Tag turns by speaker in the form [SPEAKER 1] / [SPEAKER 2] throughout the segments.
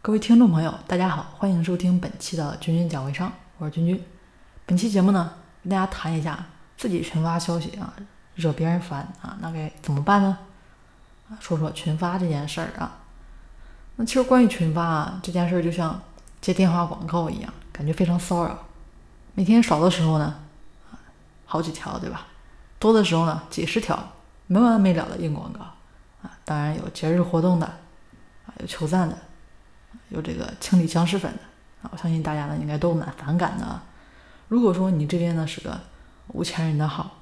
[SPEAKER 1] 各位听众朋友，大家好，欢迎收听本期的君君讲微商，我是君君。本期节目呢，跟大家谈一下自己群发消息啊，惹别人烦啊，那该怎么办呢？啊，说说群发这件事儿啊。那其实关于群发啊这件事儿，就像接电话广告一样，感觉非常骚扰。每天少的时候呢，好几条，对吧？多的时候呢，几十条，没完没了的硬广告啊。当然有节日活动的，啊，有求赞的。有这个清理僵尸粉的啊，我相信大家呢应该都蛮反感的。如果说你这边呢是个五千人的号，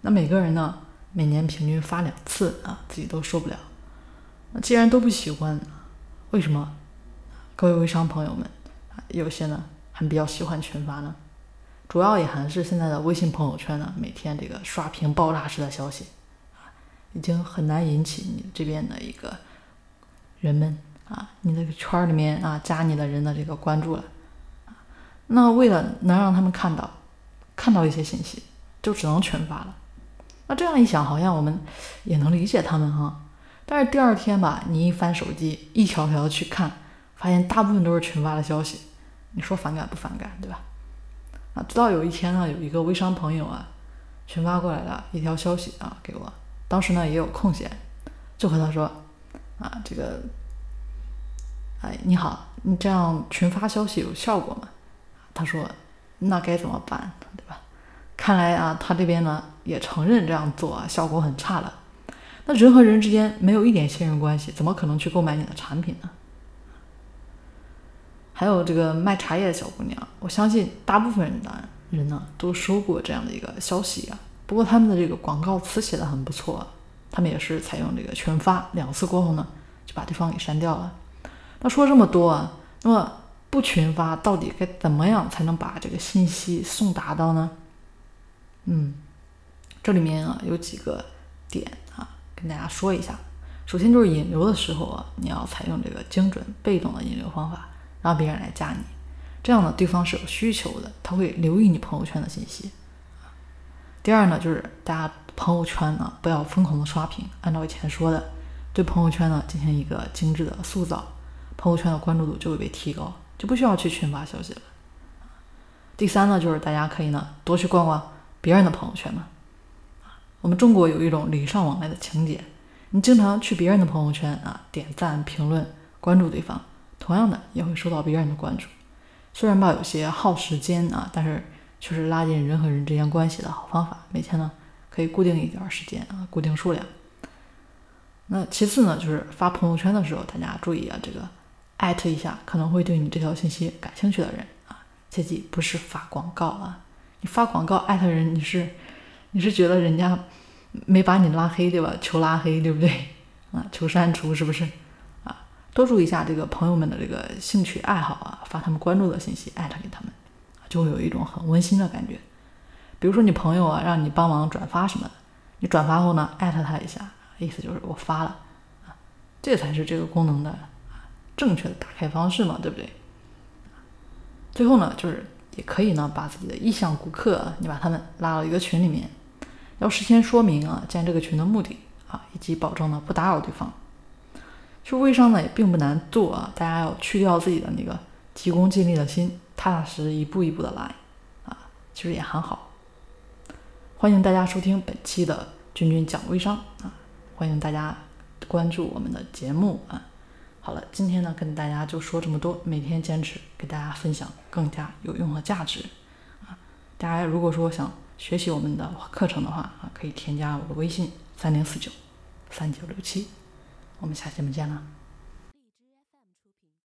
[SPEAKER 1] 那每个人呢每年平均发两次啊，自己都受不了。那既然都不喜欢，为什么各位微商朋友们啊有些呢还比较喜欢群发呢？主要也还是现在的微信朋友圈呢，每天这个刷屏爆炸式的消息啊，已经很难引起你这边的一个人们。啊，你这个圈里面啊，加你的人的这个关注了，啊，那为了能让他们看到，看到一些信息，就只能群发了。那这样一想，好像我们也能理解他们哈。但是第二天吧，你一翻手机，一条条去看，发现大部分都是群发的消息，你说反感不反感，对吧？啊，直到有一天呢，有一个微商朋友啊，群发过来了一条消息啊给我，当时呢也有空闲，就和他说，啊，这个。哎，你好，你这样群发消息有效果吗？他说，那该怎么办，对吧？看来啊，他这边呢也承认这样做啊效果很差了。那人和人之间没有一点信任关系，怎么可能去购买你的产品呢？还有这个卖茶叶的小姑娘，我相信大部分人的人呢都收过这样的一个消息啊。不过他们的这个广告词写的很不错，他们也是采用这个群发，两次过后呢就把对方给删掉了。那说这么多啊，那么不群发到底该怎么样才能把这个信息送达到呢？嗯，这里面啊有几个点啊，跟大家说一下。首先就是引流的时候啊，你要采用这个精准被动的引流方法，让别人来加你，这样呢对方是有需求的，他会留意你朋友圈的信息。第二呢，就是大家朋友圈呢不要疯狂的刷屏，按照以前说的，对朋友圈呢进行一个精致的塑造。朋友圈的关注度就会被提高，就不需要去群发消息了。第三呢，就是大家可以呢多去逛逛别人的朋友圈嘛。我们中国有一种礼尚往来的情节，你经常去别人的朋友圈啊，点赞、评论、关注对方，同样的也会受到别人的关注。虽然吧有些耗时间啊，但是却是拉近人和人之间关系的好方法。每天呢可以固定一点时间啊，固定数量。那其次呢，就是发朋友圈的时候，大家注意啊，这个。艾特一下可能会对你这条信息感兴趣的人啊，切记不是发广告啊！你发广告艾特人，你是你是觉得人家没把你拉黑对吧？求拉黑对不对？啊，求删除是不是？啊，多注意一下这个朋友们的这个兴趣爱好啊，发他们关注的信息艾特给他们，就会有一种很温馨的感觉。比如说你朋友啊让你帮忙转发什么的，你转发后呢艾特他一下，意思就是我发了啊，这才是这个功能的。正确的打开方式嘛，对不对？最后呢，就是也可以呢，把自己的意向顾客，你把他们拉到一个群里面，要事先说明啊，建这个群的目的啊，以及保证呢不打扰对方。其实微商呢也并不难做啊，大家要去掉自己的那个急功近利的心，踏踏实实一步一步的来啊，其实也很好。欢迎大家收听本期的君君讲微商啊，欢迎大家关注我们的节目啊。好了，今天呢跟大家就说这么多，每天坚持给大家分享更加有用的价值啊！大家如果说想学习我们的课程的话啊，可以添加我的微信三零四九三九六七，我们下期节目见了。